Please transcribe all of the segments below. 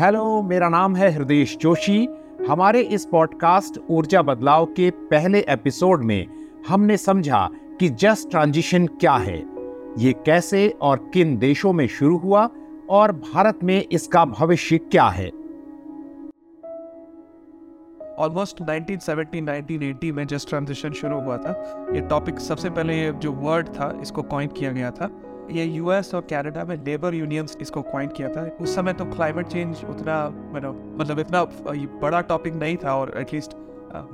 Hello मेरा नाम है हृदय जोशी। हमारे इस पॉडकास्ट ऊर्जा बदलाव के पहले एपिसोड में हमने समझा कि जस्ट ट्रांजिशन क्या है। ये कैसे और किन देशों में शुरू हुआ और भारत में इसका भविष्य क्या है। ऑलमोस्ट 1970 1980 में जस्ट ट्रांजिशन शुरू हुआ था। ये टॉपिक सबसे पहले जो वर्ड था, इसको कॉइन किया गया था। ये यूएस और कनाडा में लेबर यूनियंस इसको क्वाइंट किया था। उस समय तो क्लाइमेट चेंज उतना मतलब इतना बड़ा टॉपिक नहीं था और एटलीस्ट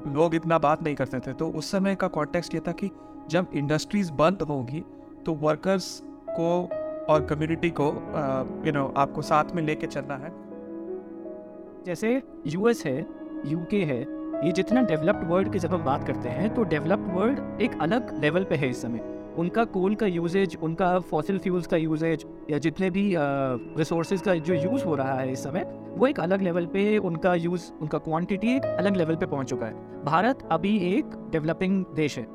लोग इतना बात नहीं करते थे। तो उस समय का कॉन्टेक्स्ट ये था कि जब इंडस्ट्रीज़ बंद होगी तो वर्कर्स को और कम्युनिटी को यू नो आपको साथ में लेके चलना है। जैसे यूएस है यूके है, ये जितना डेवलप्ड वर्ल्ड की जब हम बात करते हैं तो डेवलप्ड वर्ल्ड एक अलग लेवल पे है इस समय। उनका कोल का यूजेज उनका फॉसिल फ्यूल्स का यूजेज या जितने भी रिसोर्सेज का जो यूज़ हो रहा है इस समय, वो एक अलग लेवल पे उनका यूज़ उनका क्वांटिटी एक अलग लेवल पे पहुँच चुका है। भारत अभी एक डेवलपिंग देश है।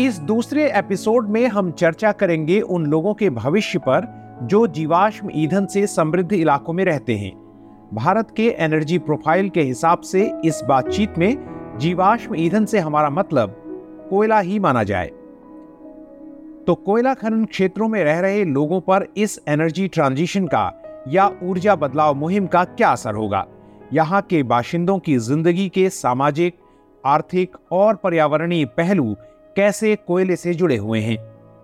इस दूसरे एपिसोड में हम चर्चा करेंगे उन लोगों के भविष्य पर जो जीवाश्म ईंधन से समृद्ध इलाकों में रहते हैं। भारत के एनर्जी प्रोफ़ाइल के हिसाब से इस बातचीत में जीवाश्म ईंधन से हमारा मतलब कोयला ही माना जाए। तो कोयला खनन क्षेत्रों में रह रहे लोगों पर इस एनर्जी ट्रांजिशन का या ऊर्जा बदलाव मुहिम का क्या असर होगा? यहाँ के बाशिंदों की ज़िंदगी के सामाजिक, आर्थिक और पर्यावरणीय पहलू कैसे कोयले से जुड़े हुए हैं?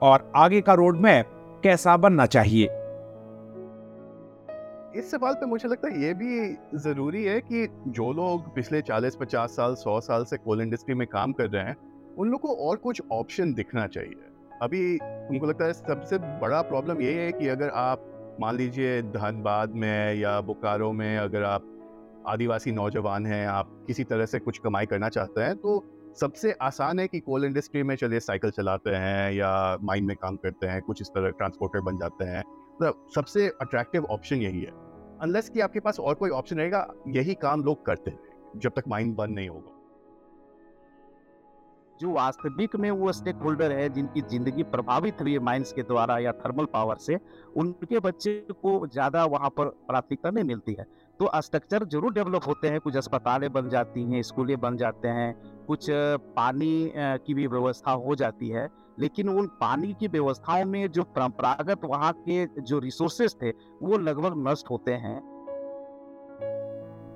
और आगे का रोड मैप कैसा बनना चाहिए? इस सवाल पे मुझे लगता है ये भी ज़रूरी है कि जो लोग पिछले 40-50 साल 100 साल से कोल इंडस्ट्री में काम कर रहे हैं उन लोग को और कुछ ऑप्शन दिखना चाहिए। अभी उनको लगता है सबसे बड़ा प्रॉब्लम ये है कि अगर आप मान लीजिए धनबाद में या बोकारो में अगर आप आदिवासी नौजवान हैं, आप किसी तरह से कुछ कमाई करना चाहते हैं तो सबसे आसान है कि कोल इंडस्ट्री में चलिए साइकिल चलाते हैं या माइन में काम करते हैं, कुछ इस तरह ट्रांसपोर्टर बन जाते हैं। तो सबसे अट्रैक्टिव ऑप्शन यही है। अनलेस कि आपके पास और कोई ऑप्शन रहेगा, यही काम लोग करते हैं, जब तक माइन बंद नहीं होगा। जो वास्तविक में वो स्टेक होल्डर है, जिनकी ज़िंदगी प्रभावित हुई है माइंस के द्वारा या थर्मल पावर से, उनके बच्चे को ज़्यादा वहाँ पर प्राथमिकता नहीं मिलती है। तो स्ट्रक्चर ज़रूर डेवलप होते हैं, कुछ अस्पतालें बन जाती हैं, स्कूलें बन जाते हैं, कुछ पानी की भी व्यवस्था हो जाती है, लेकिन उन पानी की व्यवस्थाओं में जो परंपरागत वहाँ के जो रिसोर्सेस थे, वो लगभग नष्ट होते हैं।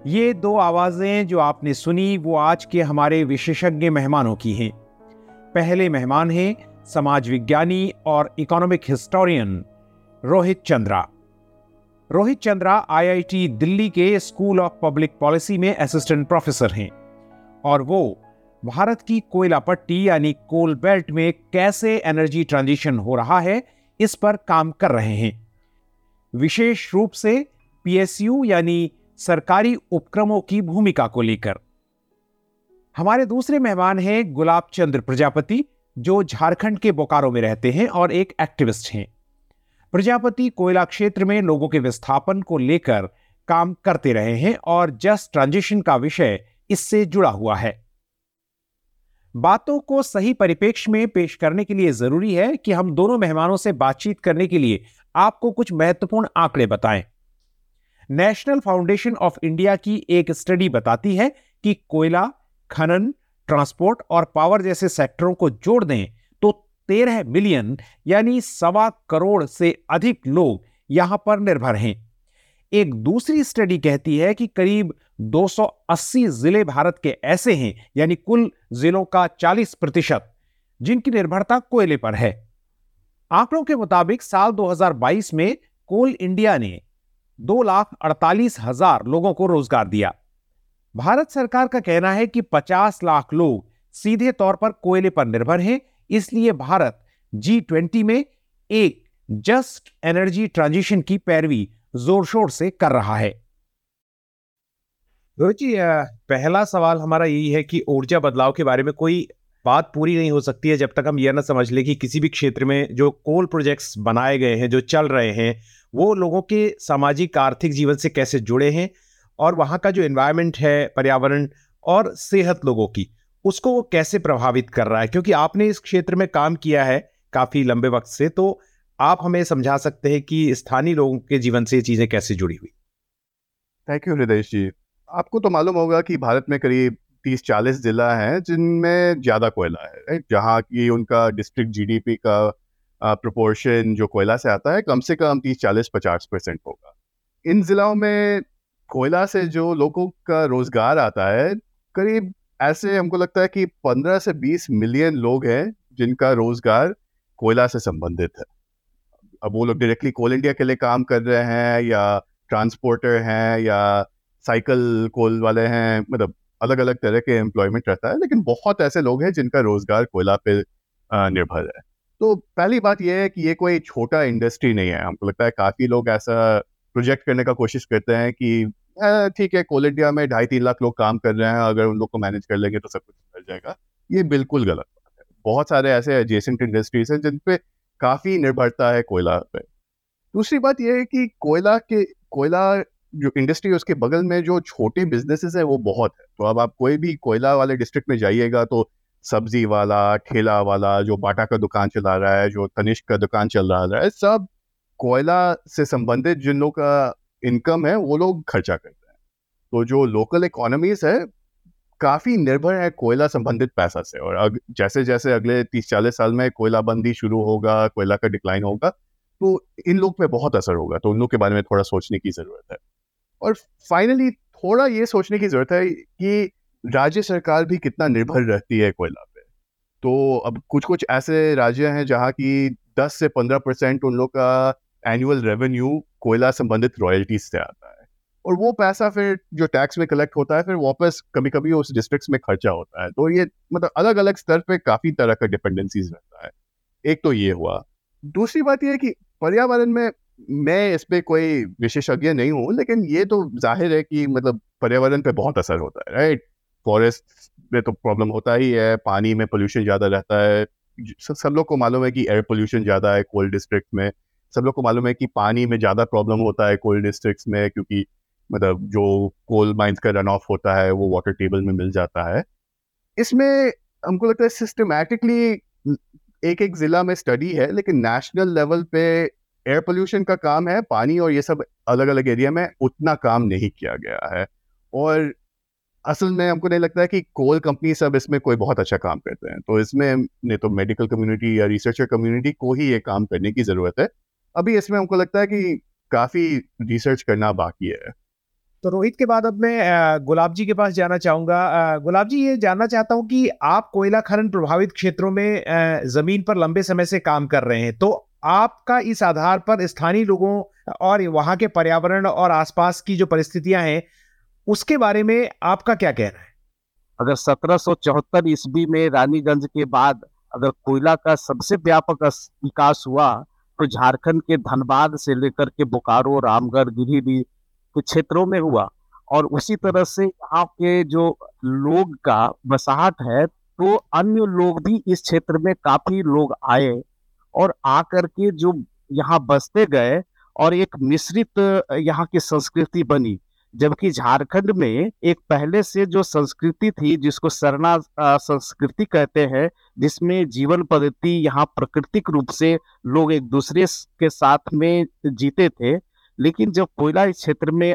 ये दो आवाज़ें जो आपने सुनी, वो आज के हमारे विशेषज्ञ मेहमानों की हैं। पहले मेहमान हैं समाज विज्ञानी और economic historian Rohit Chandra. Rohit Chandra IIT Delhi के स्कूल ऑफ़ पब्लिक पॉलिसी में असिस्टेंट प्रोफेसर हैं और वो भारत की कोयला पट्टी यानी कोल बेल्ट में कैसे एनर्जी ट्रांजिशन हो रहा है, इस पर काम कर रहे हैं। विशेष रूप से पीएसयू यानी सरकारी उपक्रमों की भूमिका को लेकर। हमारे दूसरे मेहमान हैं गुलाब चंद्र प्रजापति, जो झारखंड के बोकारो में रहते हैं और एक एक्टिविस्ट हैं। प्रजापति कोयला क्षेत्र में लोगों के विस्थापन को लेकर काम करते रहे हैं और जस्ट ट्रांजिशन का विषय इससे जुड़ा हुआ है। बातों को सही परिपेक्ष में पेश करने के लिए ज़रूरी है कि हम दोनों मेहमानों से बातचीत करने के लिए आपको कुछ महत्वपूर्ण आंकड़े बताएँ। नेशनल फाउंडेशन ऑफ़ इंडिया की एक स्टडी बताती है कि कोयला, खनन, ट्रांसपोर्ट और पावर जैसे सेक्टरों को जोड़ दें तो तेरह मिलियन, यानी सवा करोड़ से अधिक लोग यहाँ पर निर्भर हैं। एक दूसरी स्टडी कहती है कि करीब 280 ज़िले भारत के ऐसे हैं, यानी कुल जिलों का 40 प्रतिशत, जिनकी निर्भरता कोयले पर है। आंकड़ों के मुताबिक साल 2022 में कोल इंडिया ने दो लाख अड़तालीस हज़ार लोगों को रोज़गार दिया। भारत सरकार का कहना है कि 50 लाख लोग सीधे तौर पर कोयले पर निर्भर हैं, इसलिए भारत जी ट्वेंटी में एक जस्ट एनर्जी ट्रांजिशन की पैरवी ज़ोर शोर से कर रहा है। जी पहला सवाल हमारा यही है कि ऊर्जा बदलाव के बारे में कोई बात पूरी नहीं हो सकती है जब तक हम यह ना समझ ले कि किसी भी क्षेत्र में जो कोल प्रोजेक्ट्स बनाए गए हैं, जो चल रहे हैं, वो लोगों के सामाजिक, आर्थिक जीवन से कैसे जुड़े हैं और वहाँ का जो इन्वायरमेंट है, पर्यावरण और सेहत लोगों की, उसको वो कैसे प्रभावित कर रहा है? क्योंकि आपने इस क्षेत्र में काम किया है काफ़ी लंबे वक्त से तो आप हमें समझा सकते हैं कि स्थानीय लोगों के जीवन से ये चीज़ें कैसे जुड़ी हुई। थैंक यू हृदय जी। आपको तो मालूम होगा कि भारत में करीब तीस चालीस जिला हैं जिनमें ज़्यादा कोयला है राइट जहाँ की उनका डिस्ट्रिक्ट जीडीपी का प्रोपोर्शन जो कोयला से आता है, कम से कम तीस चालीस पचास परसेंट होगा। इन जिलों में कोयला से जो लोगों का रोज़गार आता है, करीब ऐसे हमको लगता है कि पंद्रह से बीस मिलियन लोग हैं जिनका रोज़गार कोयला से संबंधित है। अब वो लोग डायरेक्टली कोल इंडिया के लिए काम कर रहे हैं या ट्रांसपोर्टर हैं या साइकिल कोल वाले हैं मतलब अलग अलग तरह के एम्प्लॉयमेंट रहता है, लेकिन बहुत ऐसे लोग हैं जिनका रोज़गार कोयला पे निर्भर है। तो पहली बात यह है कि ये कोई छोटा इंडस्ट्री नहीं है। हमको लगता है काफ़ी लोग ऐसा प्रोजेक्ट करने का कोशिश करते हैं कि ठीक है, कोल इंडिया में ढाई तीन लाख लोग काम कर रहे हैं, अगर उन लोग को मैनेज कर लेंगे तो सब कुछ मिल जाएगा। ये बिल्कुल गलत बात है। बहुत सारे ऐसे एजेसेंट इंडस्ट्रीज़ हैं जिन पे काफ़ी निर्भरता है कोयला पे। दूसरी बात यह है कि कोयला के, कोयला जो इंडस्ट्री है उसके बगल में जो छोटे बिजनेसेस है वो बहुत है। तो अब आप कोई भी कोयला वाले डिस्ट्रिक्ट में जाइएगा तो सब्ज़ी वाला ठेला वाला जो बाटा का दुकान चला रहा है जो तनिष्क का दुकान चल रहा है सब कोयला से संबंधित जिन लोग का इनकम है वो लोग खर्चा करते हैं। तो जो लोकल इकोनॉमीज है काफ़ी निर्भर है कोयला संबंधित पैसा से। और अग, जैसे जैसे अगले तीस चालीस साल में कोयला बंदी शुरू होगा कोयला का डिक्लाइन होगा तो इन लोग पे बहुत असर होगा। तो उन लोग के बारे में थोड़ा सोचने की ज़रूरत है। और फाइनली थोड़ा ये सोचने की ज़रूरत है कि राज्य सरकार भी कितना निर्भर रहती है कोयला पे। तो अब कुछ कुछ ऐसे राज्य हैं जहाँ की 10 से 15 परसेंट उन लोग का एनुअल रेवेन्यू कोयला संबंधित रॉयल्टीज से आता है। और वो पैसा फिर जो टैक्स में कलेक्ट होता है, फिर वापस कभी कभी उस डिस्ट्रिक्ट में खर्चा होता है। तो ये मतलब अलग अलग स्तर पे काफ़ी तरह का डिपेंडेंसीज रहता है। एक तो ये हुआ। दूसरी बात यह है कि पर्यावरण में मैं इस पर कोई विशेषज्ञ नहीं हूँ, लेकिन ये तो ज़ाहिर है कि मतलब पर्यावरण पे बहुत असर होता है राइट फॉरेस्ट में तो प्रॉब्लम होता ही है, पानी में पोल्यूशन ज़्यादा रहता है सब लोग को मालूम है कि एयर पोल्यूशन ज़्यादा है कोल्ड डिस्ट्रिक्ट में, सब लोग को मालूम है कि पानी में ज़्यादा प्रॉब्लम होता है कोल्ड डिस्ट्रिक्ट में, क्योंकि मतलब जो कोल माइंस का रन ऑफ़ होता है, वो वाटर टेबल में मिल जाता है। इसमें हमको लगता है सिस्टमेटिकली एक एक ज़िला में स्टडी है, लेकिन नेशनल लेवल पे एयर पोल्यूशन का काम है, पानी और ये सब अलग अलग एरिया में उतना काम नहीं किया गया है। और असल में हमको नहीं लगता है कि कोल कंपनी सब इसमें कोई बहुत अच्छा काम करते हैं। तो इसमें ने तो मेडिकल कम्युनिटी या रिसर्चर कम्युनिटी को ही ये काम करने की ज़रूरत है। अभी इसमें हमको लगता है कि काफ़ी रिसर्च करना बाकी है। तो रोहित के बाद अब मैं गुलाब जी के पास जाना चाहूँगा। गुलाब जी, ये जानना चाहता हूँ कि आप कोयला खनन प्रभावित क्षेत्रों में ज़मीन पर लंबे समय से काम कर रहे हैं। तो आपका इस आधार पर स्थानीय लोगों और वहाँ के पर्यावरण और आसपास की जो परिस्थितियाँ हैं, उसके बारे में आपका क्या कहना है? अगर सत्रह सौ चौहत्तर ईस्वी में रानीगंज के बाद अगर कोयला का सबसे व्यापक विकास हुआ तो झारखंड के धनबाद से लेकर के बोकारो, रामगढ़, गिरिडीह के क्षेत्रों में हुआ। और उसी तरह से यहाँ के जो लोग का बसाहट है तो अन्य लोग भी इस क्षेत्र में काफ़ी लोग आए। और आकर के जो यहाँ बसते गए और एक मिश्रित यहाँ की संस्कृति बनी। जबकि झारखंड में एक पहले से जो संस्कृति थी, जिसको सरना संस्कृति कहते हैं, जिसमें जीवन पद्धति यहाँ प्राकृतिक रूप से लोग एक दूसरे के साथ में जीते थे। लेकिन जब कोयला क्षेत्र में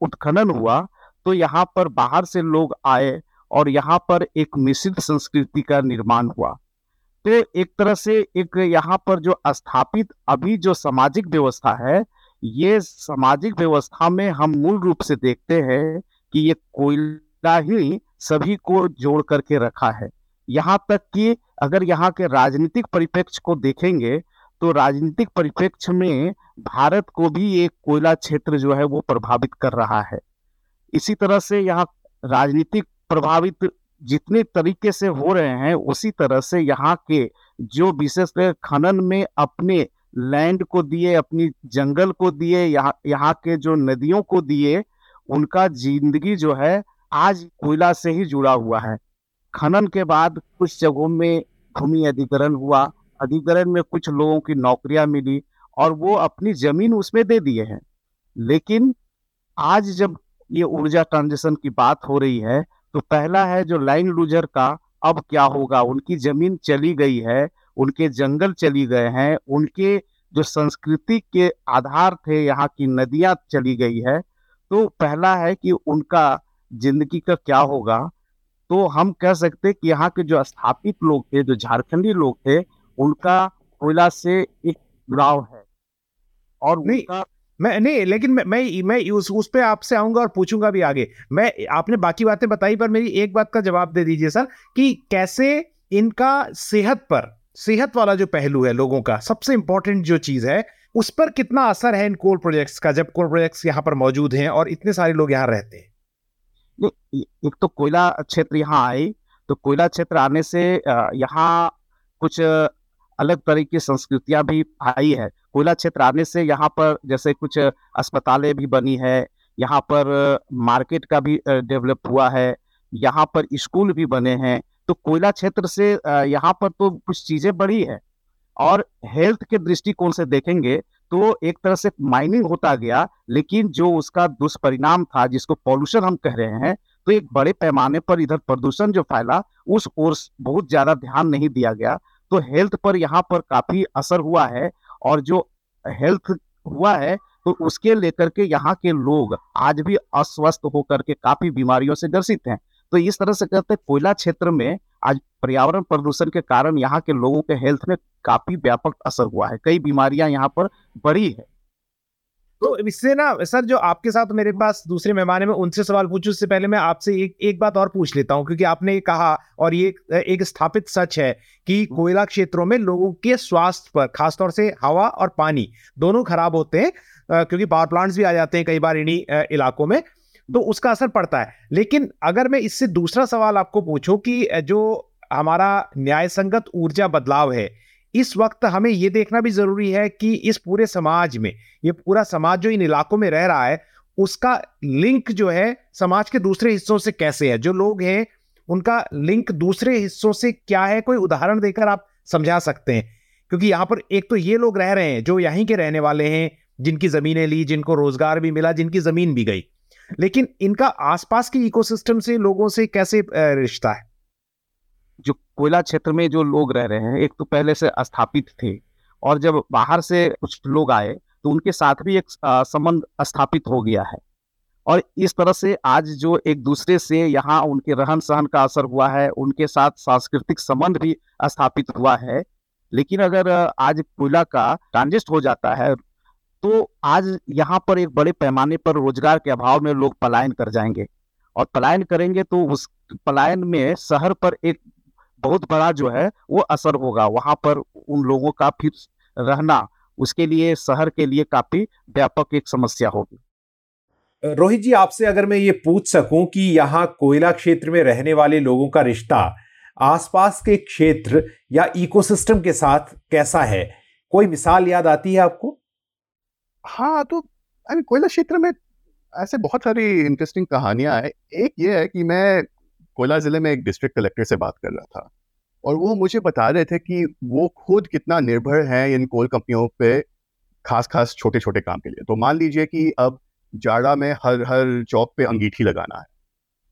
उत्खनन हुआ तो यहाँ पर बाहर से लोग आए और यहाँ पर एक मिश्रित संस्कृति का निर्माण हुआ। तो एक तरह से एक यहाँ पर जो स्थापित अभी जो सामाजिक व्यवस्था है, ये सामाजिक व्यवस्था में हम मूल रूप से देखते हैं कि ये कोयला ही सभी को जोड़ करके रखा है। यहाँ तक कि अगर यहाँ के राजनीतिक परिप्रेक्ष्य को देखेंगे तो राजनीतिक परिप्रेक्ष्य में भारत को भी एक कोयला क्षेत्र जो है वो प्रभावित कर रहा है। इसी तरह से यहाँ राजनीतिक प्रभावित जितने तरीके से हो रहे हैं, उसी तरह से यहाँ के जो विशेष खनन में अपने लैंड को दिए, अपनी जंगल को दिए, यहाँ यहाँ के जो नदियों को दिए, उनका ज़िंदगी जो है आज कोयला से ही जुड़ा हुआ है। खनन के बाद कुछ जगहों में भूमि अधिग्रहण हुआ, अधिग्रहण में कुछ लोगों की नौकरियाँ मिली और वो अपनी ज़मीन उसमें दे दिए हैं। लेकिन आज जब ये ऊर्जा ट्रांजिशन की बात हो रही है तो पहला है जो लाइन लूजर का अब क्या होगा? उनकी ज़मीन चली गई है उनके जंगल चली गए हैं उनके जो संस्कृति के आधार थे यहाँ की नदियाँ चली गई है तो पहला है कि उनका ज़िंदगी का क्या होगा? तो हम कह सकते कि यहाँ के जो स्थापित लोग थे जो झारखंडी लोग थे उनका कोयला से एक जुड़ाव है। और नहीं मैं नहीं लेकिन मैं मैं, उस उस पे आपसे आऊँगा और पूछूँगा भी आगे। मैं आपने बाकी बातें बताई पर मेरी एक बात का जवाब दे दीजिए सर कि कैसे इनका सेहत पर सेहत वाला जो पहलू है लोगों का सबसे इंपॉर्टेंट जो चीज़ है उस पर कितना असर है इन कोल प्रोजेक्ट्स का जब कोल प्रोजेक्ट्स यहाँ पर मौजूद हैं और इतने सारे लोग यहाँ रहते हैं? एक तो कोयला क्षेत्र यहाँ आई तो कोयला क्षेत्र आने से यहाँ कुछ अलग तरह की संस्कृतियाँ भी आई है। कोयला क्षेत्र आने से यहाँ पर जैसे कुछ अस्पतालें भी बनी है, यहाँ पर मार्केट का भी डेवलप हुआ है, यहाँ पर स्कूल भी बने हैं तो कोयला क्षेत्र से यहाँ पर तो कुछ चीज़ें बढ़ी है। और हेल्थ के दृष्टिकोण से देखेंगे तो एक तरह से माइनिंग होता गया, लेकिन जो उसका दुष्परिणाम था, जिसको पॉल्यूशन हम कह रहे हैं तो एक बड़े पैमाने पर इधर प्रदूषण जो फैला, उस ओर बहुत ज़्यादा ध्यान नहीं दिया गया। तो हेल्थ पर यहाँ पर काफ़ी असर हुआ है और जो हेल्थ हुआ है तो उसके लेकर के यहाँ के लोग आज भी अस्वस्थ होकर के काफ़ी बीमारियों से ग्रसित हैं। तो इस तरह से कहते हैं, कोयला क्षेत्र में आज पर्यावरण प्रदूषण के कारण यहाँ के लोगों के हेल्थ में काफ़ी व्यापक असर हुआ है। कई बीमारियाँ यहाँ पर बढ़ी है। तो इससे ना सर जो आपके साथ मेरे पास दूसरे मेहमान है मैं उनसे सवाल पूछूँ उससे पहले मैं आपसे एक एक बात और पूछ लेता हूँ क्योंकि आपने कहा और ये एक स्थापित सच है कि कोयला क्षेत्रों में लोगों के स्वास्थ्य पर खासतौर से हवा और पानी दोनों खराब होते हैं क्योंकि पावर प्लांट्स भी आ जाते हैं कई बार इन्हीं इलाकों में तो उसका असर पड़ता है। लेकिन अगर मैं इससे दूसरा सवाल आपको पूछूँ कि जो हमारा न्याय संगत ऊर्जा बदलाव है इस वक्त हमें यह देखना भी ज़रूरी है कि इस पूरे समाज में, ये पूरा समाज जो इन इलाकों में रह रहा है, उसका लिंक जो है समाज के दूसरे हिस्सों से कैसे है? जो लोग हैं, उनका लिंक दूसरे हिस्सों से क्या है? कोई उदाहरण देकर आप समझा सकते हैं। क्योंकि यहाँ पर एक तो ये लोग रह रहे हैं, जो यहीं के रहने वाले हैं, जिनकी जमीनें ली, जिनको रोज़गार भी मिला, जिनकी ज़मीन भी गई। लेकिन इनका आसपास के इकोसिस्टम से लोगों से कैसे रिश्ता है? कोयला क्षेत्र में जो लोग रह रहे हैं, एक तो पहले से स्थापित थे और जब बाहर से कुछ लोग आए तो उनके साथ भी एक संबंध स्थापित हो गया है। और इस तरह से आज जो एक दूसरे से यहाँ उनके रहन सहन का असर हुआ है, उनके साथ सांस्कृतिक संबंध भी स्थापित हुआ है, लेकिन अगर आज कोयला का ट्रांजिस्ट हो जाता है तो आज यहाँ पर एक बड़े पैमाने पर रोज़गार के अभाव में लोग पलायन कर जाएँगे। और पलायन करेंगे तो उस, पलायन में शहर पर एक बहुत बड़ा जो है वो असर होगा। वहाँ पर उन लोगों का फिर रहना उसके लिए शहर के लिए काफ़ी व्यापक एक समस्या होगी। रोहित जी आपसे अगर मैं ये पूछ सकूँ कि यहाँ कोयला क्षेत्र में रहने वाले लोगों का रिश्ता आसपास के क्षेत्र या इकोसिस्टम के साथ कैसा है? कोई मिसाल याद आती है आपको? हाँ तो अरे कोयला क्षेत्र में ऐसे बहुत सारी इंटरेस्टिंग कहानियाँ हैं। एक ये है कि मैं कोयला ज़िले में एक डिस्ट्रिक्ट कलेक्टर से बात कर रहा था। और वो मुझे बता रहे थे कि वो खुद कितना निर्भर हैं इन कोल कंपनियों पे खास खास छोटे छोटे काम के लिए। तो मान लीजिए कि अब जाड़ा में हर हर चौक पे अंगीठी लगाना है।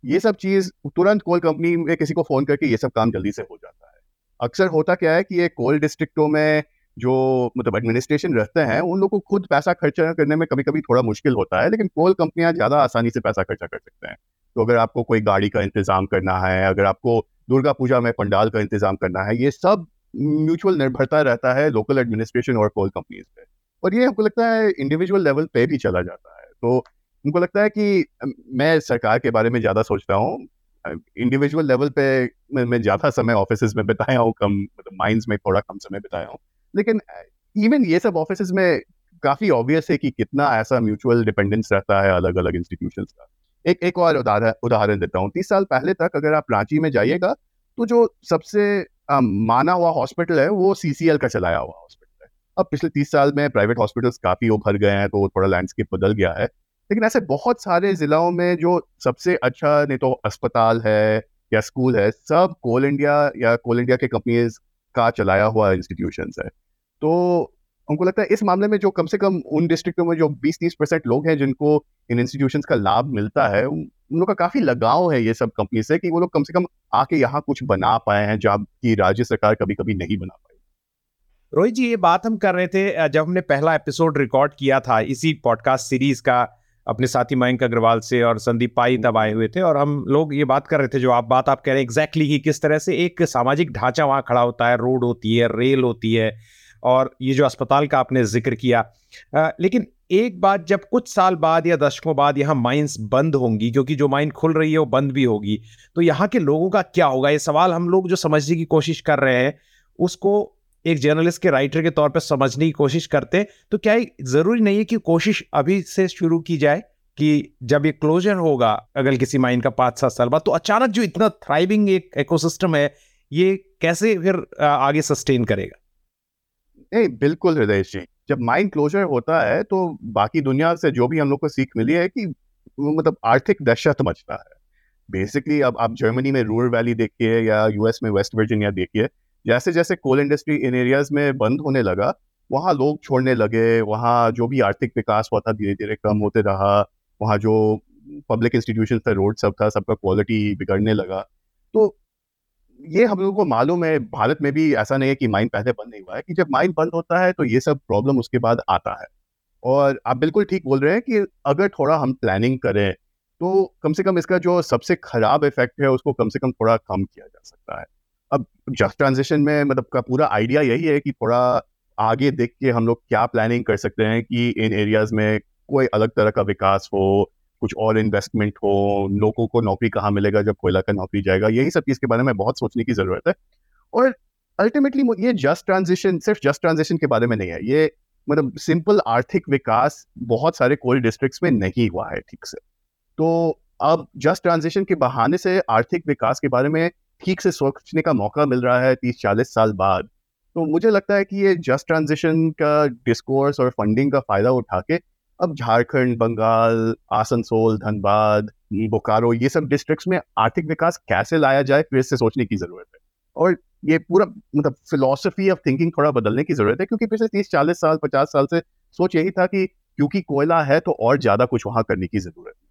ये सब चीज़ तुरंत कोल कंपनी में किसी को फ़ोन करके ये सब काम जल्दी से हो जाता है। अक्सर होता क्या है कि ये कोल डिस्ट्रिक्टों में जो मतलब एडमिनिस्ट्रेशन रहते हैं, उन लोगों को खुद पैसा खर्चा करने में कभी कभी थोड़ा मुश्किल होता है, लेकिन कोल कंपनियाँ ज़्यादा आसानी से पैसा खर्चा कर सकते हैं। तो अगर आपको कोई गाड़ी का इंतज़ाम करना है, अगर आपको दुर्गा पूजा में पंडाल का इंतज़ाम करना है, ये सब म्यूचुअल निर्भरता रहता है लोकल एडमिनिस्ट्रेशन और कोल कंपनीज़ पे। और ये हमको लगता है इंडिविजुअल लेवल पे भी चला जाता है। तो हमको लगता है कि मैं सरकार के बारे में ज़्यादा सोचता हूँ इंडिविजुअल लेवल पे मैं ज़्यादा समय ऑफ़िस में बिताया हूँ, कम मतलब माइंस में थोड़ा कम समय बिताया हूँ। लेकिन इवन ये सब ऑफ़िस में काफ़ी ऑब्वियस है कि कितना ऐसा म्यूचुअल डिपेंडेंस रहता है अलग अलग इंस्टीट्यूशन का। एक एक और उदाहरण देता हूँ। तीस साल पहले तक अगर आप रांची में जाइएगा तो जो सबसे आ, माना हुआ हॉस्पिटल है वो सीसीएल का चलाया हुआ हॉस्पिटल है। अब पिछले तीस साल में प्राइवेट हॉस्पिटल्स काफ़ी उभर गए हैं तो थोड़ा लैंडस्केप बदल गया है। लेकिन ऐसे बहुत सारे जिलों में जो सबसे अच्छा नहीं तो अस्पताल है या स्कूल है सब कोल इंडिया या कोल इंडिया के कंपनीज़ का चलाया हुआ इंस्टीट्यूशन है। तो हमको लगता है इस मामले में जो कम से कम उन डिस्ट्रिक्टों में जो 20-30 परसेंट लोग हैं जिनको इन इंस्टीट्यूशन का लाभ मिलता है उन लोग का काफ़ी लगाव है ये सब कंपनी से कि वो लोग कम से कम आके यहाँ कुछ बना पाए हैं जबकि राज्य सरकार कभी कभी नहीं बना पाई। रोहित जी ये बात हम कर रहे थे जब हमने पहला एपिसोड रिकॉर्ड किया था इसी पॉडकास्ट सीरीज़ का अपने साथी मयंक अग्रवाल से और संदीप पाई तब आए हुए थे और हम लोग ये बात कर रहे थे जो आप बात आप कह रहे हैं एग्जैक्टली कि किस तरह से एक सामाजिक ढांचा वहाँ खड़ा होता है रोड होती है रेल होती है और ये जो अस्पताल का आपने ज़िक्र किया आ, लेकिन एक बात जब कुछ साल बाद या दशकों बाद यहाँ माइंस बंद होंगी, क्योंकि जो माइन खुल रही है वो बंद भी होगी तो यहाँ के लोगों का क्या होगा? ये सवाल हम लोग जो समझने की कोशिश कर रहे हैं, उसको एक जर्नलिस्ट के, राइटर के तौर पर समझने की कोशिश करते हैं तो क्या ज़रूरी नहीं है कि कोशिश अभी से शुरू की जाए कि जब ये क्लोजर होगा अगर किसी माइन का पाँच सात साल बाद तो अचानक जो इतना थ्राइविंग एक इकोसिस्टम है, ये कैसे फिर आगे सस्टेन करेगा? नहीं, बिल्कुल, हृदय जी। जब माइंड क्लोजर होता है तो बाकी दुनिया से जो भी हम लोग को सीख मिली है कि मतलब आर्थिक दहशत मचता है। बेसिकली अब आप जर्मनी में रूरल वैली देखिए या यूएस में वेस्ट वर्जीनिया देखिए जैसे जैसे कोल इंडस्ट्री इन एरियाज़ में बंद होने लगा, वहाँ लोग छोड़ने लगे, वहाँ जो भी आर्थिक विकास हुआ था धीरे धीरे कम होते रहा, वहाँ जो पब्लिक इंस्टीट्यूशन था रोड सब था, सबका क्वालिटी बिगड़ने लगा। तो ये हम लोगों को मालूम है, भारत में भी ऐसा नहीं है कि माइन पहले बंद नहीं हुआ है कि जब माइन बंद होता है तो ये सब प्रॉब्लम उसके बाद आता है। और आप बिल्कुल ठीक बोल रहे हैं कि अगर थोड़ा हम प्लानिंग करें तो कम से कम इसका जो सबसे खराब इफ़ेक्ट है, उसको कम से कम थोड़ा कम किया जा सकता है। अब जस्ट ट्रांजिशन में मतलब का पूरा आइडिया यही है कि थोड़ा आगे देख के हम लोग क्या प्लानिंग कर सकते हैं कि इन एरियाज़ में कोई अलग तरह का विकास हो कुछ और इन्वेस्टमेंट हो, लोगों को नौकरी कहाँ मिलेगा जब कोयला का नौकरी जाएगा, यही सब चीज़ के बारे में बहुत सोचने की ज़रूरत है। और अल्टीमेटली ये जस्ट ट्रांजिशन सिर्फ़ जस्ट ट्रांजिशन के बारे में नहीं है, ये मतलब सिंपल आर्थिक विकास बहुत सारे कोल डिस्ट्रिक्ट्स में नहीं हुआ है ठीक से। तो अब जस्ट ट्रांजिशन के बहाने से आर्थिक विकास के बारे में ठीक से सोचने का मौका मिल रहा है तीस चालीस साल बाद। तो मुझे लगता है कि ये जस्ट ट्रांजिशन का डिस्कोर्स और फंडिंग का फ़ायदा उठा के अब झारखंड, बंगाल, आसनसोल, धनबाद, बोकारो, ये सब डिस्ट्रिक्ट्स में आर्थिक विकास कैसे लाया जाए, फिर से सोचने की ज़रूरत है। और ये पूरा मतलब फिलोसफी ऑफ़ थिंकिंग थोड़ा बदलने की ज़रूरत है, क्योंकि पिछले तीस चालीस साल, पचास साल से सोच यही था कि क्योंकि कोयला है तो और ज़्यादा कुछ वहाँ करने की ज़रूरत है।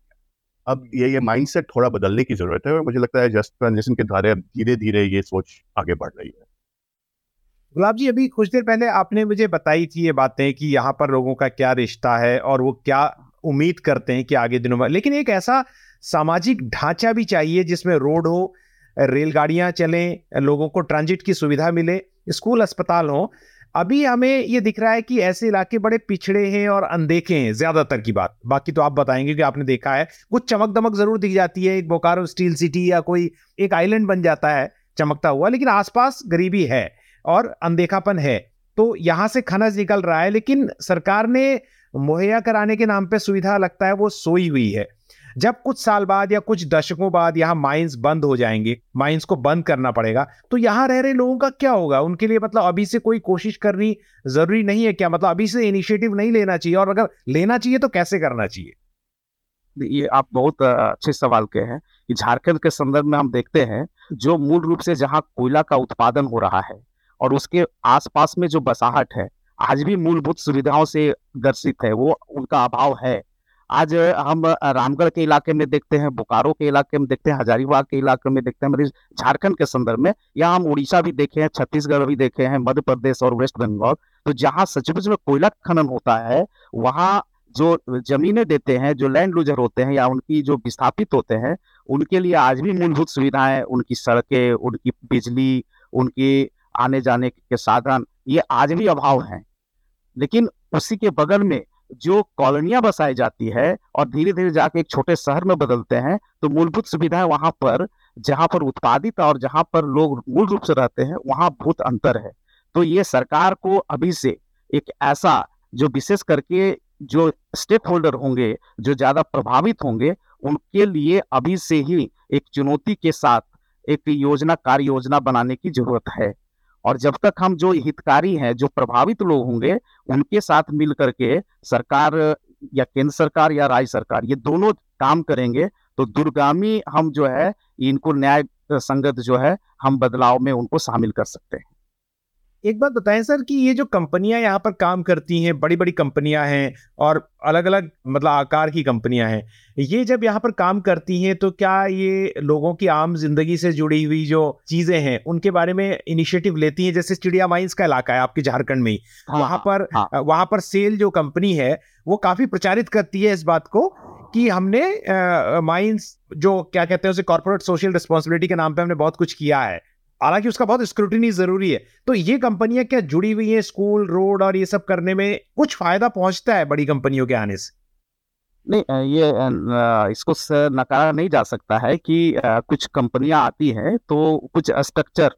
अब ये ये माइंडसेट थोड़ा बदलने की ज़रूरत है और मुझे लगता है जस्ट ट्रांजेक्शन के द्वारा धीरे धीरे ये सोच आगे बढ़ रही है। गुलाब जी, अभी कुछ देर पहले आपने मुझे बताई थी ये बातें कि यहाँ पर लोगों का क्या रिश्ता है और वो क्या उम्मीद करते हैं कि आगे दिनों में। लेकिन एक ऐसा सामाजिक ढांचा भी चाहिए जिसमें रोड हो, रेलगाड़ियाँ चलें, लोगों को ट्रांजिट की सुविधा मिले, स्कूल, अस्पताल हो। अभी हमें ये दिख रहा है कि ऐसे इलाके बड़े पिछड़े हैं और अनदेखे हैं, ज़्यादातर की बात। बाकी तो आप बताएँगे कि आपने देखा है, कुछ चमक दमक ज़रूर दिख जाती है। एक बोकारो स्टील सिटी या कोई एक आइलैंड बन जाता है, चमकता हुआ, लेकिन आसपास गरीबी है। और अनदेखापन है। तो यहाँ से खनज निकल रहा है, लेकिन सरकार ने मुहैया कराने के नाम पे सुविधा लगता है, वो सोई हुई है। जब कुछ साल बाद या कुछ दशकों बाद यहाँ माइंस बंद हो जाएँगे, माइंस को बंद करना पड़ेगा तो यहाँ रह रहे लोगों का क्या होगा? उनके लिए मतलब अभी से कोई कोशिश करनी ज़रूरी नहीं है क्या? मतलब अभी से इनिशिएटिव नहीं लेना चाहिए और अगर लेना चाहिए तो कैसे करना चाहिए? ये आप बहुत अच्छे सवाल के हैं। कि झारखंड के संदर्भ में हम देखते हैं, जो मूल रूप से जहाँ कोयला का उत्पादन हो रहा है और उसके आसपास में जो बसाहट है, आज भी मूलभूत सुविधाओं से दर्शित है, वो उनका अभाव है। आज हम रामगढ़ के इलाके में देखते हैं, बोकारो के इलाके में देखते हैं, हजारीबाग के इलाके में देखते हैं झारखंड के संदर्भ में, या हम उड़ीसा भी देखे हैं, छत्तीसगढ़ भी देखे हैं, मध्य प्रदेश और वेस्ट बंगाल तो जहाँ सचमुच में कोयला खनन होता है, वहाँ जो जमीनें देते हैं, जो लैंड लूजर होते हैं, या उनकी जो विस्थापित होते हैं, उनके लिए आज भी मूलभूत सुविधाएँ, उनकी सड़कें, उनकी बिजली, उनकी आने जाने के साधन ये आज भी अभाव हैं। लेकिन उसी के बगल में जो कॉलोनियाँ बसाई जाती है और धीरे धीरे जाके एक छोटे शहर में बदलते हैं तो मूलभूत सुविधाएँ वहाँ पर, जहाँ पर उत्पादित और जहाँ पर लोग मूल रूप से रहते हैं, वहाँ बहुत अंतर है। तो ये सरकार को अभी से एक ऐसा जो विशेष करके जो स्टेक होल्डर होंगे, जो ज़्यादा प्रभावित होंगे, उनके लिए अभी से ही एक चुनौती के साथ एक योजना, कार्य योजना बनाने की ज़रूरत है। और जब तक हम जो हितकारी हैं, जो प्रभावित लोग होंगे, उनके साथ मिल करके सरकार या केंद्र सरकार या राज्य सरकार ये दोनों काम करेंगे तो दुर्गामी हम जो है, इनको न्याय संगत जो है, हम बदलाव में उनको शामिल कर सकते हैं। एक बात बताएँ सर कि ये जो कंपनियाँ यहाँ पर काम करती हैं बड़ी बड़ी कंपनियाँ हैं और अलग अलग मतलब आकार की कंपनियाँ हैं ये जब यहाँ पर काम करती हैं तो क्या ये लोगों की आम ज़िंदगी से जुड़ी हुई जो चीज़ें हैं उनके बारे में इनिशिएटिव लेती हैं? जैसे चिड़िया माइंस का इलाका है आपके झारखंड में ही हाँ, वहाँ पर हाँ, वहाँ पर सेल जो कंपनी है वो काफ़ी प्रचारित करती है इस बात को कि हमने माइंस जो क्या कहते हैं उसे कॉर्पोरेट सोशल रिस्पॉन्सिबिलिटी के नाम पर हमने बहुत कुछ किया है। हालाँकि उसका बहुत स्क्रूटनी ज़रूरी है। तो ये कंपनियाँ क्या जुड़ी हुई हैं स्कूल रोड और ये सब करने में कुछ फ़ायदा पहुँचता है बड़ी कंपनियों के आने से? नहीं ये इसको नकारा नहीं जा सकता है कि कुछ कंपनियाँ आती हैं तो कुछ स्ट्रक्चर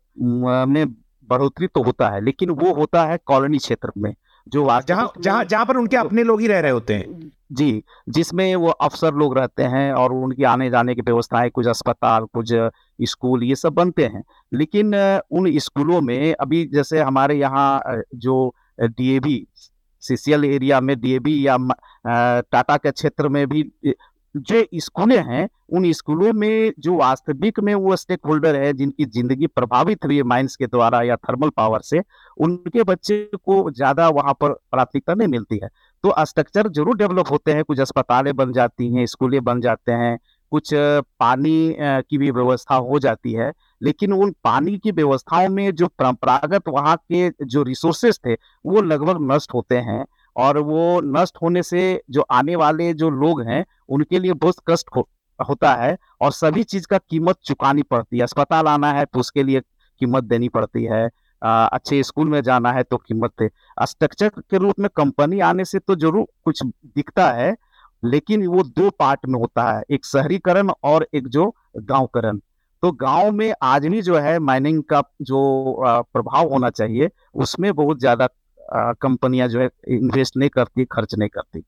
में बढ़ोतरी तो होता है लेकिन वो होता है कॉलोनी क्षेत्र में जो जहाँ जहाँ जहाँ पर उनके अपने लोग ही रह रहे होते हैं। जी, जिसमें वो अफसर लोग रहते हैं और उनकी आने जाने की व्यवस्थाएँ, कुछ अस्पताल, कुछ स्कूल, ये सब बनते हैं। लेकिन उन स्कूलों में अभी जैसे हमारे यहाँ जो डीएवी, सीसीएल एरिया में डीएवी या टाटा के क्षेत्र में भी जो स्कूलें हैं, उन स्कूलों में जो वास्तविक में वो स्टेक होल्डर है, जिनकी ज़िंदगी प्रभावित हुई है माइंस के द्वारा या थर्मल पावर से, उनके बच्चे को ज़्यादा वहाँ पर प्राथमिकता नहीं मिलती है। तो स्ट्रक्चर ज़रूर डेवलप होते हैं कुछ अस्पतालें बन जाती हैं स्कूलें बन जाते हैं कुछ पानी की भी व्यवस्था हो जाती है लेकिन उन पानी की व्यवस्थाओं में जो परंपरागत वहाँ के जो रिसोर्सेस थे वो लगभग नष्ट होते हैं और वो नष्ट होने से जो आने वाले जो लोग हैं उनके लिए बहुत कष्ट हो, होता है और सभी चीज़ का कीमत चुकानी पड़ती है। अस्पताल आना है तो उसके लिए कीमत देनी पड़ती है। अच्छे स्कूल में जाना है तो कीमत स्ट्रक्चर के रूप में कंपनी आने से तो ज़रूर कुछ दिखता है लेकिन वो दो पार्ट में होता है एक शहरीकरण और एक जो गांवकरण। तो गाँव में आज भी जो है माइनिंग का जो प्रभाव होना चाहिए उसमें बहुत ज़्यादा कंपनियाँ जो है इन्वेस्ट नहीं करती खर्च नहीं करती।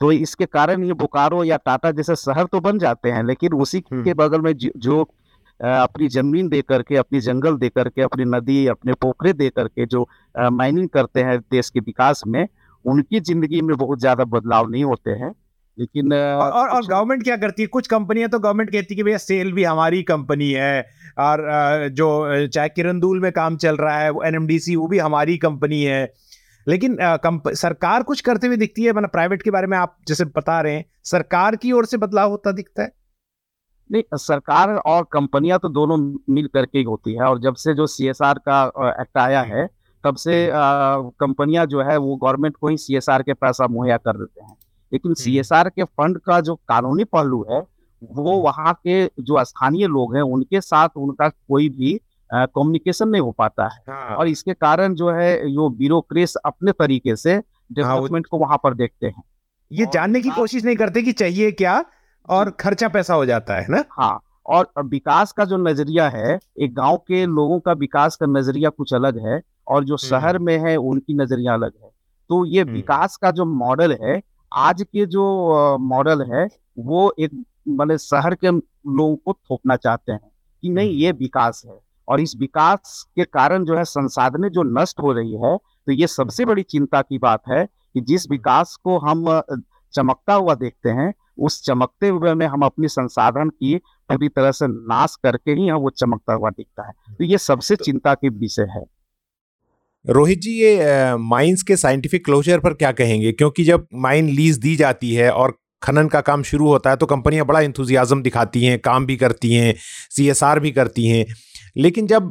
तो इसके कारण ये बोकारो या टाटा जैसे शहर तो बन जाते हैं लेकिन उसी हम्म। के बगल में जो अपनी ज़मीन दे करके अपनी जंगल दे करके अपनी नदी अपने पोखरे दे करके जो माइनिंग करते हैं देश के विकास में उनकी ज़िंदगी में बहुत ज़्यादा बदलाव नहीं होते हैं। लेकिन और और, और गवर्नमेंट क्या करती है? कुछ कंपनियाँ तो गवर्नमेंट कहती है कि भैया सेल भी हमारी कंपनी है। और जो चाहे किरंदूल में काम चल रहा है वो एनएमडीसी वो भी हमारी कंपनी है। लेकिन सरकार कुछ करते हुए दिखती है? मतलब प्राइवेट के बारे में आप जैसे बता रहे हैं सरकार की ओर से बदलाव होता दिखता है? नहीं सरकार और कंपनियाँ तो दोनों मिल करके ही होती है और जब से जो सीएसआर का एक्ट आया है तब से कंपनियाँ जो है वो गवर्नमेंट को ही सीएसआर के पैसा मुहैया कर देते हैं लेकिन सी हम्म। के फंड का जो कानूनी पहलू है वो हम्म। वहाँ के जो स्थानीय लोग हैं उनके साथ उनका कोई भी कम्युनिकेशन नहीं हो पाता है हाँ। और इसके कारण जो है जो ब्यूरोक्रेस अपने तरीके से डेवलपमेंट हाँ, को वहाँ पर देखते हैं ये जानने की कोशिश नहीं करते कि चाहिए क्या और खर्चा पैसा हो जाता है ना हाँ और विकास का जो नज़रिया है एक गाँव के लोगों का विकास का नज़रिया कुछ अलग है और जो हम्म। शहर में है उनकी नज़रिया अलग है तो ये हम्म। विकास का जो मॉडल है आज के जो मॉडल है वो एक मतलब शहर के लोगों को थोपना चाहते हैं कि नहीं हम्म। ये विकास है और इस विकास के कारण जो है संसाधनें जो नष्ट हो रही है तो ये सबसे बड़ी चिंता की बात है कि जिस विकास को हम चमकता हुआ देखते हैं उस चमकते हुए में हम अपनी संसाधन की पूरी तरह से नाश करके ही हम वो चमकता हुआ दिखता है। तो ये सबसे तो चिंता के विषय है। रोहित जी ये माइंस के साइंटिफिक क्लोजर पर क्या कहेंगे? क्योंकि जब माइन लीज दी जाती है और खनन का काम शुरू होता है तो कंपनियाँ बड़ा इंथुजियाज़म दिखाती हैं काम भी करती हैं सीएसआर भी करती हैं। लेकिन जब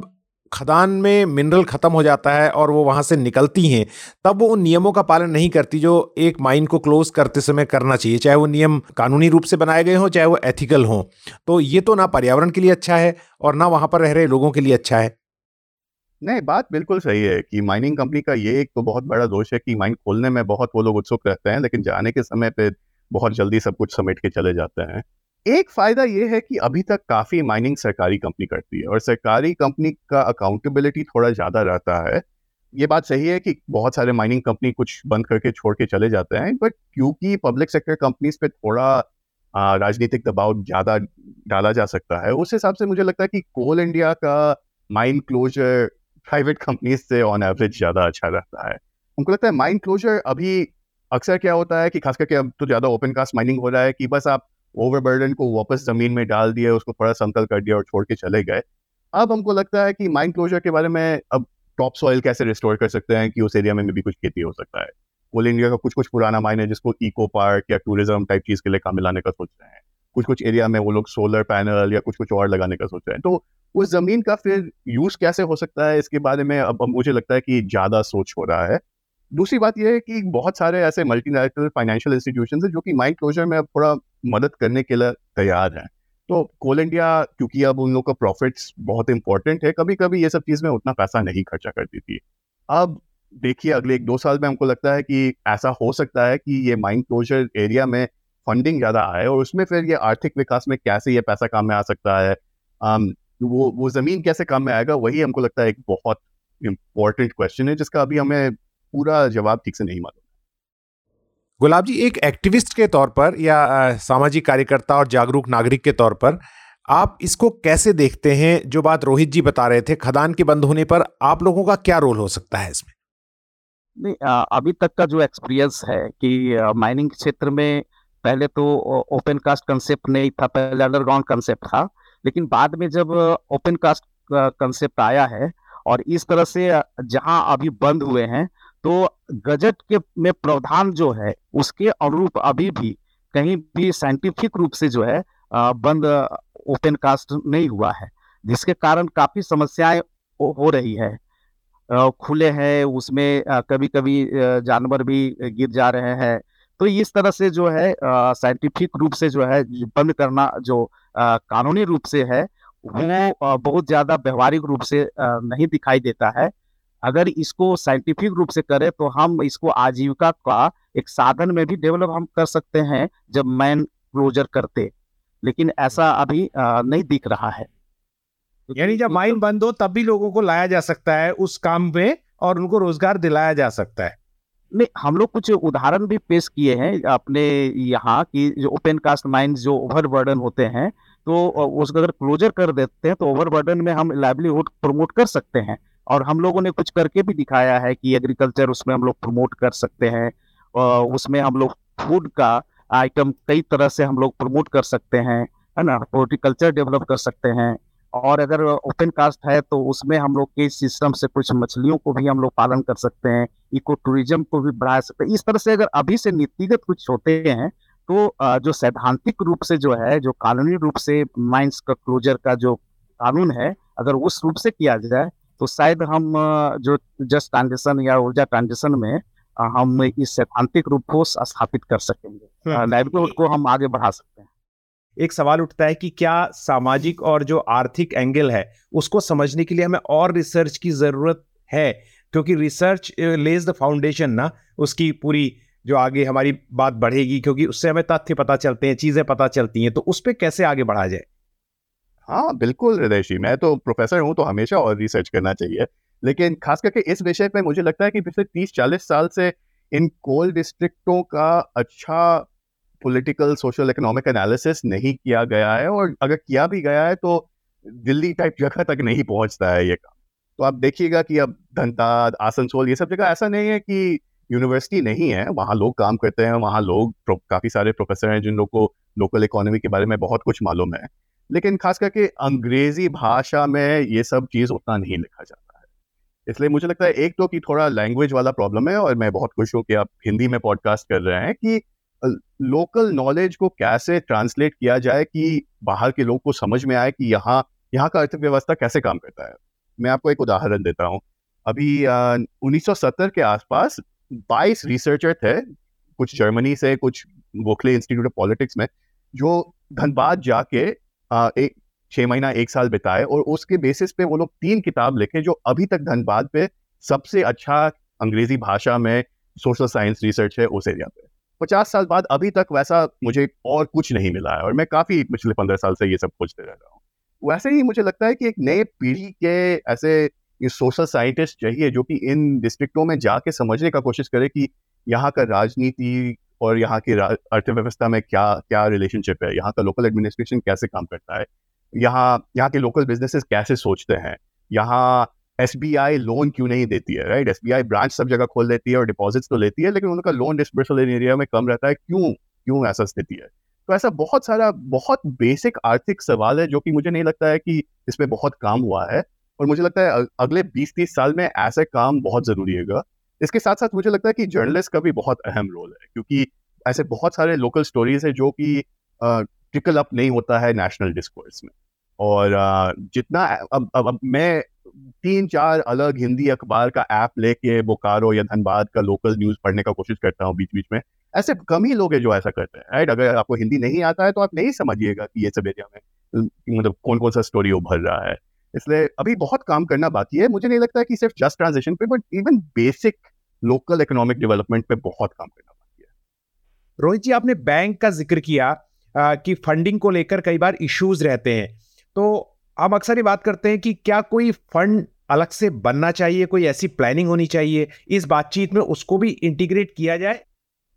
खदान में मिनरल ख़त्म हो जाता है और वो वहाँ से निकलती हैं, तब वो उन नियमों का पालन नहीं करती जो एक माइन को क्लोज करते समय करना चाहिए, चाहे वो नियम कानूनी रूप से बनाए गए हों, चाहे वो एथिकल हों। तो ये तो ना पर्यावरण के लिए अच्छा है और ना वहाँ पर रह रहे लोगों के लिए अच्छा है। नहीं, बात बिल्कुल सही है कि माइनिंग कंपनी का ये एक तो बहुत बड़ा दोष है कि माइन खोलने में बहुत वो लोग उत्सुक रहते हैं, लेकिन जाने के समय पे बहुत जल्दी सब कुछ समेट के चले जाते हैं। एक फ़ायदा ये है कि अभी तक काफ़ी माइनिंग सरकारी कंपनी करती है और सरकारी कंपनी का अकाउंटेबिलिटी थोड़ा ज़्यादा रहता है। ये बात सही है कि बहुत सारे माइनिंग कंपनी कुछ बंद करके छोड़ के चले जाते हैं बट क्योंकि पब्लिक सेक्टर कंपनीज़ पे थोड़ा राजनीतिक दबाव ज़्यादा डाला जा सकता है, उस हिसाब से मुझे लगता है कि कोल इंडिया का माइन क्लोजर प्राइवेट कंपनीज़ से ऑन एवरेज ज़्यादा अच्छा रहता है। उनको लगता है माइन क्लोजर अभी अक्सर क्या होता है कि खास करके अब तो ज़्यादा ओपन कास्ट माइनिंग हो रहा है कि बस आप ओवरबर्डन को वापस ज़मीन में डाल दिया, उसको थोड़ा समतल कर दिया और छोड़ के चले गए। अब हमको लगता है कि माइन क्लोजर के बारे में अब टॉप सॉइल कैसे रिस्टोर कर सकते हैं कि उस एरिया में भी कुछ खेती हो सकता है? कोल इंडिया का कुछ कुछ पुराना माइन है जिसको इको पार्क या टूरिज़्म टाइप चीज़ के लिए काम मिलाने का सोच रहे हैं। कुछ कुछ एरिया में वो लोग सोलर पैनल या कुछ कुछ और लगाने का सोच रहे हैं। तो उस ज़मीन का फिर यूज़ कैसे हो सकता है? इसके बारे में अब मुझे लगता है कि ज़्यादा सोच हो रहा है। दूसरी बात यह है कि बहुत सारे ऐसे मल्टीनेशनल फाइनेंशियल इंस्टीट्यूशन है जो कि माइंड क्लोजर में अब थोड़ा मदद करने के लिए तैयार हैं। तो कोल इंडिया क्योंकि अब उन लोग का प्रॉफिट्स बहुत इंपॉर्टेंट है कभी कभी ये सब चीज़ में उतना पैसा नहीं खर्चा करती थी अब देखिए अगले एक दो साल में हमको लगता है कि ऐसा हो सकता है कि ये माइंड क्लोजर एरिया में फंडिंग ज़्यादा आए और उसमें फिर ये आर्थिक विकास में कैसे ये पैसा काम में आ सकता है um, वो वो ज़मीन कैसे काम में आएगा वही हमको लगता है एक बहुत इम्पोर्टेंट क्वेश्चन है जिसका अभी हमें पूरा जवाब ठीक से नहीं मालूम। गुलाब जी एक एक्टिविस्ट के तौर पर या सामाजिक कार्यकर्ता और जागरूक नागरिक के तौर पर आप इसको कैसे देखते हैं? जो बात रोहित जी बता रहे थे खदान के बंद होने पर आप लोगों का क्या रोल हो सकता है इसमें? नहीं अभी तक का जो एक्सपीरियंस है कि माइनिंग क्षेत्र में पहले तो ओपन कास्ट कंसेप्ट नहीं था पहले अंडरग्राउंड कंसेप्ट था लेकिन बाद में जब ओपन कास्ट कंसेप्ट आया है और इस तरह से जहाँ अभी बंद हुए हैं तो गजट के में प्रावधान जो है, उसके अनुरूप अभी भी कहीं भी साइंटिफिक रूप से जो है बंद ओपन कास्ट नहीं हुआ है। जिसके कारण काफ़ी समस्याएँ हो रही है। खुले हैं, उसमें कभी कभी जानवर भी गिर जा रहे हैं। तो इस तरह से जो है साइंटिफिक रूप से जो है, बंद करना जो कानूनी रूप से है, वो बहुत ज़्यादा व्यवहारिक रूप से नहीं दिखाई देता है। अगर इसको साइंटिफिक रूप से करें तो हम इसको आजीविका का एक साधन में भी डेवलप हम कर सकते हैं जब मैन क्लोजर करते। लेकिन ऐसा अभी नहीं दिख रहा है। यानी जब माइन बंद हो तब भी लोगों को लाया जा सकता है उस काम में और उनको रोज़गार दिलाया जा सकता है। नहीं हम लोग कुछ उदाहरण भी पेश किए हैं अपने यहाँ की जो ओपन कास्ट माइंस जो ओवर बर्डन होते हैं। तो उसको अगर क्लोजर कर देते हैं तो ओवर बर्डन में हम लाइवलीहुड प्रमोट कर सकते हैं। और हम लोगों ने कुछ करके भी दिखाया है कि एग्रीकल्चर उसमें हम लोग प्रमोट कर सकते हैं उसमें हम लोग फ़ूड का आइटम कई तरह से हम लोग प्रमोट कर सकते हैं, है ना? हॉर्टिकल्चर डेवलप कर सकते हैं। और अगर ओपन कास्ट है तो उसमें हम लोग के सिस्टम से कुछ मछलियों को भी हम लोग पालन कर सकते हैं इको टूरिज़्म को भी बढ़ा सकते हैं। इस तरह से अगर अभी से नीतिगत कुछ होते हैं तो जो सैद्धांतिक रूप से जो है, जो कानूनी रूप से माइंस का क्लोजर का जो कानून है, अगर उस रूप से किया जाए तो शायद हम जो जस्ट ट्रांजेक्शन या ऊर्जा ट्रांजेक्शन में हम इस सैद्धांतिक रूप को स्थापित कर सकेंगे। लाइवलीहुड को हम आगे बढ़ा सकते हैं। एक सवाल उठता है कि क्या सामाजिक और जो आर्थिक एंगल है उसको समझने के लिए हमें और रिसर्च की ज़रूरत है? क्योंकि रिसर्च लेज द फाउंडेशन ना उसकी पूरी जो आगे हमारी बात बढ़ेगी क्योंकि उससे हमें तथ्य पता चलते हैं चीज़ें पता चलती हैं तो उस पर कैसे आगे बढ़ा जाए? हाँ बिल्कुल हृदय जी मैं तो प्रोफेसर हूँ तो हमेशा और रिसर्च करना चाहिए। लेकिन खास करके इस विषय पे मुझे लगता है कि पिछले तीस चालीस साल से इन कोल डिस्ट्रिक्टों का अच्छा पॉलिटिकल, सोशल, इकोनॉमिक एनालिसिस नहीं किया गया है और अगर किया भी गया है तो दिल्ली टाइप जगह तक नहीं पहुँचता है ये काम। तो आप देखिएगा कि अब धनताद, आसनसोल ये सब जगह ऐसा नहीं है कि यूनिवर्सिटी नहीं है, वहाँ लोग काम करते हैं, वहाँ लोग काफ़ी सारे प्रोफेसर हैं जिन लोग को लोकल इकोनॉमी के बारे में बहुत कुछ मालूम है। लेकिन खास करके अंग्रेज़ी भाषा में ये सब चीज़ उतना नहीं लिखा जाता है। इसलिए मुझे लगता है एक तो कि थोड़ा लैंग्वेज वाला प्रॉब्लम है और मैं बहुत खुश हूँ कि आप हिंदी में पॉडकास्ट कर रहे हैं कि लोकल नॉलेज को कैसे ट्रांसलेट किया जाए कि बाहर के लोग को समझ में आए कि यहाँ यहाँ का अर्थव्यवस्था कैसे काम करता है। मैं आपको एक उदाहरण देता हूँ। अभी उन्नीस सौ सत्तर के आसपास 22 रिसर्चर थे, कुछ जर्मनी से, कुछ गोखले इंस्टीट्यूट ऑफ़ पॉलिटिक्स में, जो धनबाद जाके एक छः महीना, एक साल बिताए और उसके बेसिस पे वो लोग तीन किताब लिखे जो अभी तक धनबाद पे सबसे अच्छा अंग्रेज़ी भाषा में सोशल साइंस रिसर्च है उस एरिया पे। पचास साल बाद अभी तक वैसा मुझे और कुछ नहीं मिला है और मैं काफ़ी पिछले पंद्रह साल से ये सब खोजते रह रहा हूँ। वैसे ही मुझे लगता है कि एक नए पीढ़ी के ऐसे सोशल साइंटिस्ट चाहिए जो कि इन डिस्ट्रिक्टों में जाके समझने का कोशिश करे कि यहाँ का राजनीति और यहाँ की अर्थव्यवस्था में क्या क्या रिलेशनशिप है? यहाँ का लोकल एडमिनिस्ट्रेशन कैसे काम करता है? यहाँ यहाँ के लोकल बिजनेसेस कैसे सोचते हैं? यहाँ SBI लोन क्यों नहीं देती है राइट एसबीआई ब्रांच सब जगह खोल देती है और डिपॉजिट्स तो लेती है, लेकिन उनका लोन डिस्पर्सल एरिया में कम रहता है। क्यों? क्यों ऐसा स्थिति है? तो ऐसा बहुत सारा, बहुत बेसिक आर्थिक सवाल है जो कि मुझे नहीं लगता है कि इसमें बहुत काम हुआ है। और मुझे लगता है अगले 20-30 साल में ऐसे काम बहुत ज़रूरी है। इसके साथ साथ मुझे लगता है कि जर्नलिस्ट का भी बहुत अहम रोल है क्योंकि ऐसे बहुत सारे लोकल स्टोरीज है जो कि ट्रिकल अप नहीं होता है नेशनल डिस्कोर्स में। और जितना अब, अब, अब मैं तीन चार अलग हिंदी अखबार का ऐप लेके बोकारो या धनबाद का लोकल न्यूज़ पढ़ने का कोशिश करता हूँ बीच बीच में ऐसे कम ही लोग हैं जो ऐसा करते हैं राइट अगर आपको हिंदी नहीं आता है तो आप नहीं समझिएगा कि ये सब एरिया में मतलब कौन कौन सा स्टोरी उभर रहा है। इसलिए अभी बहुत काम करना बाकी है। मुझे नहीं लगता है कि सिर्फ़ जस्ट ट्रांजिशन पे but even basic local economic development पे बहुत काम करना बाकी है। रोहित जी आपने बैंक का ज़िक्र किया आ, कि फंडिंग को लेकर कई बार इश्यूज़ रहते हैं। तो हम अक्सर ये बात करते हैं कि क्या कोई फंड अलग से बनना चाहिए कोई ऐसी प्लानिंग होनी चाहिए इस बातचीत में उसको भी इंटीग्रेट किया जाए?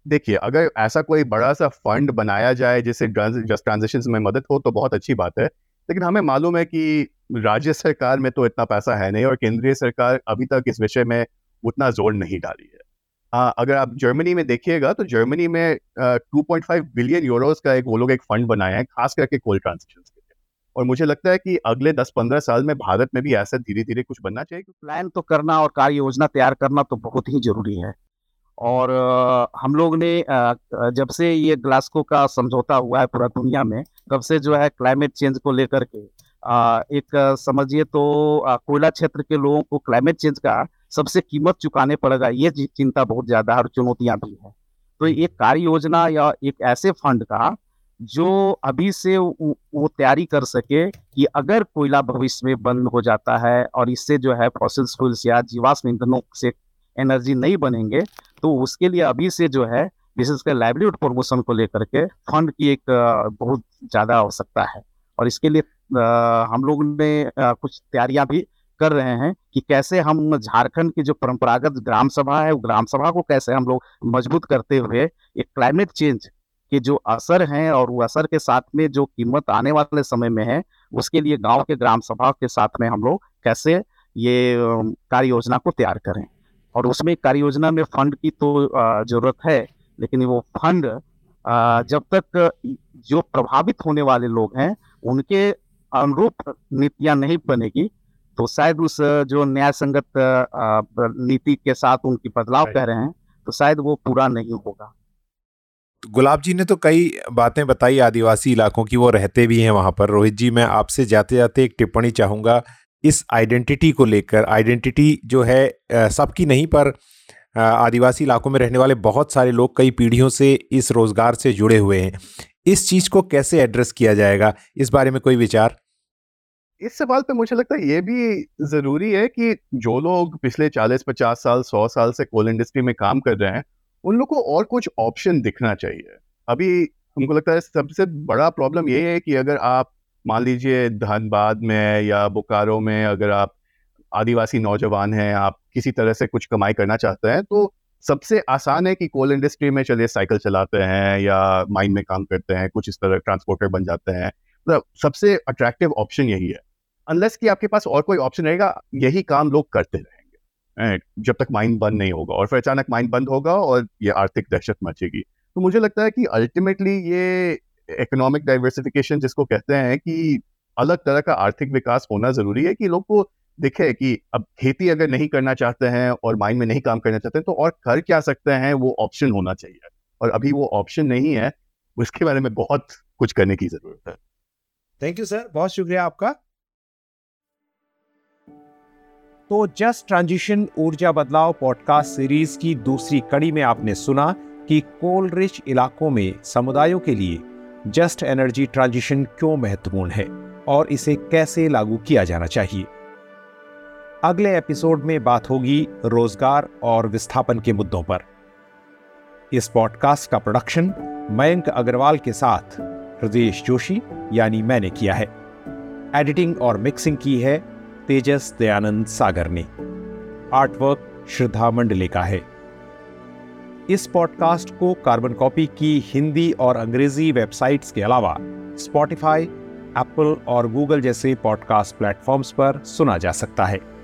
देखिए अगर ऐसा कोई बड़ा सा फंड बनाया जाए जिससे जस्ट ट्रांजेक्शन में मदद हो तो बहुत अच्छी बात है। लेकिन हमें मालूम है कि राज्य सरकार में तो इतना पैसा है नहीं और केंद्रीय सरकार अभी तक इस विषय में उतना ज़ोर नहीं डाली है। आ, अगर आप जर्मनी में देखिएगा तो जर्मनी में two point five billion euros का एक वो लोग एक फंड बनाया है खास करके कोल ट्रांजेक्शन के लिए। और मुझे लगता है कि अगले 10-15 साल में भारत में भी ऐसा धीरे धीरे कुछ बनना चाहिए प्लान तो करना और कार्य योजना तैयार करना तो बहुत ही ज़रूरी है। और हम लोग ने जब से ये ग्लास्को का समझौता हुआ है पूरा दुनिया में तब से जो है क्लाइमेट चेंज को लेकर के एक समझिए तो कोयला क्षेत्र के लोगों को क्लाइमेट चेंज का सबसे कीमत चुकाने पड़ेगा ये चिंता बहुत ज़्यादा और चुनौतियाँ भी है। तो एक कार्य योजना या एक ऐसे फंड का जो अभी से वो तैयारी कर सके कि अगर कोयला भविष्य में बंद हो जाता है और इससे जो है फॉसिल फ्यूल्स या जीवाश्म ईंधनों से एनर्जी नहीं बनेंगे तो उसके लिए अभी से जो है विशेषकर लाइवलीहुड प्रमोशन को लेकर के फंड की एक बहुत ज़्यादा आवश्यकता है। और इसके लिए हम लोग ने कुछ तैयारियाँ भी कर रहे हैं कि कैसे हम झारखंड की जो परंपरागत ग्राम सभा है ग्राम सभा को कैसे हम लोग मज़बूत करते हुए एक क्लाइमेट चेंज के जो असर हैं और वो असर के साथ में जो कीमत आने वाले समय में है, उसके लिए गाँव के ग्राम सभा के साथ में हम लोग कैसे ये कार्य योजना को तैयार करें। और उसमें कार्य योजना में फंड की तो ज़रूरत है, लेकिन वो फंड जब तक जो प्रभावित होने वाले लोग हैं, उनके अनुरूप नीतियाँ नहीं बनेगी तो शायद उस जो न्याय संगत नीति के साथ उनकी बदलाव कह रहे हैं तो शायद वो पूरा नहीं होगा। गुलाब जी ने तो कई बातें बताई आदिवासी इलाकों की वो रहते भी हैं वहाँ पर। रोहित जी मैं आपसे जाते जाते एक टिप्पणी चाहूँगा इस आइडेंटिटी को लेकर। आइडेंटिटी जो है सबकी नहीं पर आदिवासी इलाकों में रहने वाले बहुत सारे लोग कई पीढ़ियों से इस रोज़गार से जुड़े हुए हैं। इस चीज़ को कैसे एड्रेस किया जाएगा? इस बारे में कोई विचार? इस सवाल पे मुझे लगता है ये भी ज़रूरी है कि जो लोग पिछले 40-50 साल 100 साल से कोल इंडस्ट्री में काम कर रहे हैं, उन लोग को और कुछ ऑप्शन दिखना चाहिए। अभी हमको लगता है सबसे बड़ा प्रॉब्लम ये है कि अगर आप मान लीजिए धनबाद में या बोकारो में अगर आप आदिवासी नौजवान हैं, आप किसी तरह से कुछ कमाई करना चाहते हैं तो सबसे आसान है कि कोल इंडस्ट्री में चलिए साइकिल चलाते हैं या माइन में काम करते हैं, कुछ इस तरह ट्रांसपोर्टर बन जाते हैं। मतलब सबसे अट्रैक्टिव ऑप्शन यही है। अनलेस कि आपके पास और कोई ऑप्शन रहेगा, यही काम लोग करते रहेंगे जब तक माइन बंद नहीं होगा और फिर अचानक माइन बंद होगा और ये आर्थिक दहशत मचेगी। तो मुझे लगता है कि अल्टीमेटली ये इकोनॉमिक डाइवर्सिफिकेशन जिसको कहते हैं कि अलग तरह का आर्थिक विकास होना ज़रूरी है कि लोग को दिखे कि अब खेती अगर नहीं करना चाहते हैं और माइन में नहीं काम करना चाहते हैं तो और कर क्या सकते हैं, वो ऑप्शन होना चाहिए। और अभी वो ऑप्शन नहीं है, उसके बारे में बहुत कुछ करने की ज़रूरत है। थैंक यू सर बहुत शुक्रिया आपका। तो जस्ट ट्रांजिशन ऊर्जा बदलाव पॉडकास्ट सीरीज़ की दूसरी कड़ी में आपने सुना कि कोल रिच इलाकों में समुदायों के लिए जस्ट एनर्जी ट्रांजिशन क्यों महत्वपूर्ण है और इसे कैसे लागू किया जाना चाहिए। अगले एपिसोड में बात होगी रोज़गार और विस्थापन के मुद्दों पर। इस पॉडकास्ट का प्रोडक्शन मयंक अग्रवाल के साथ हृदय जोशी, यानी मैंने किया है। एडिटिंग और मिक्सिंग की है तेजस दयानंद सागर ने। आर्टवर्क श्रद्धा मंडले का है। इस पॉडकास्ट को कार्बन कॉपी की हिंदी और अंग्रेज़ी वेबसाइट्स के अलावा स्पॉटिफाई एप्पल और गूगल जैसे पॉडकास्ट प्लेटफॉर्म्स पर सुना जा सकता है।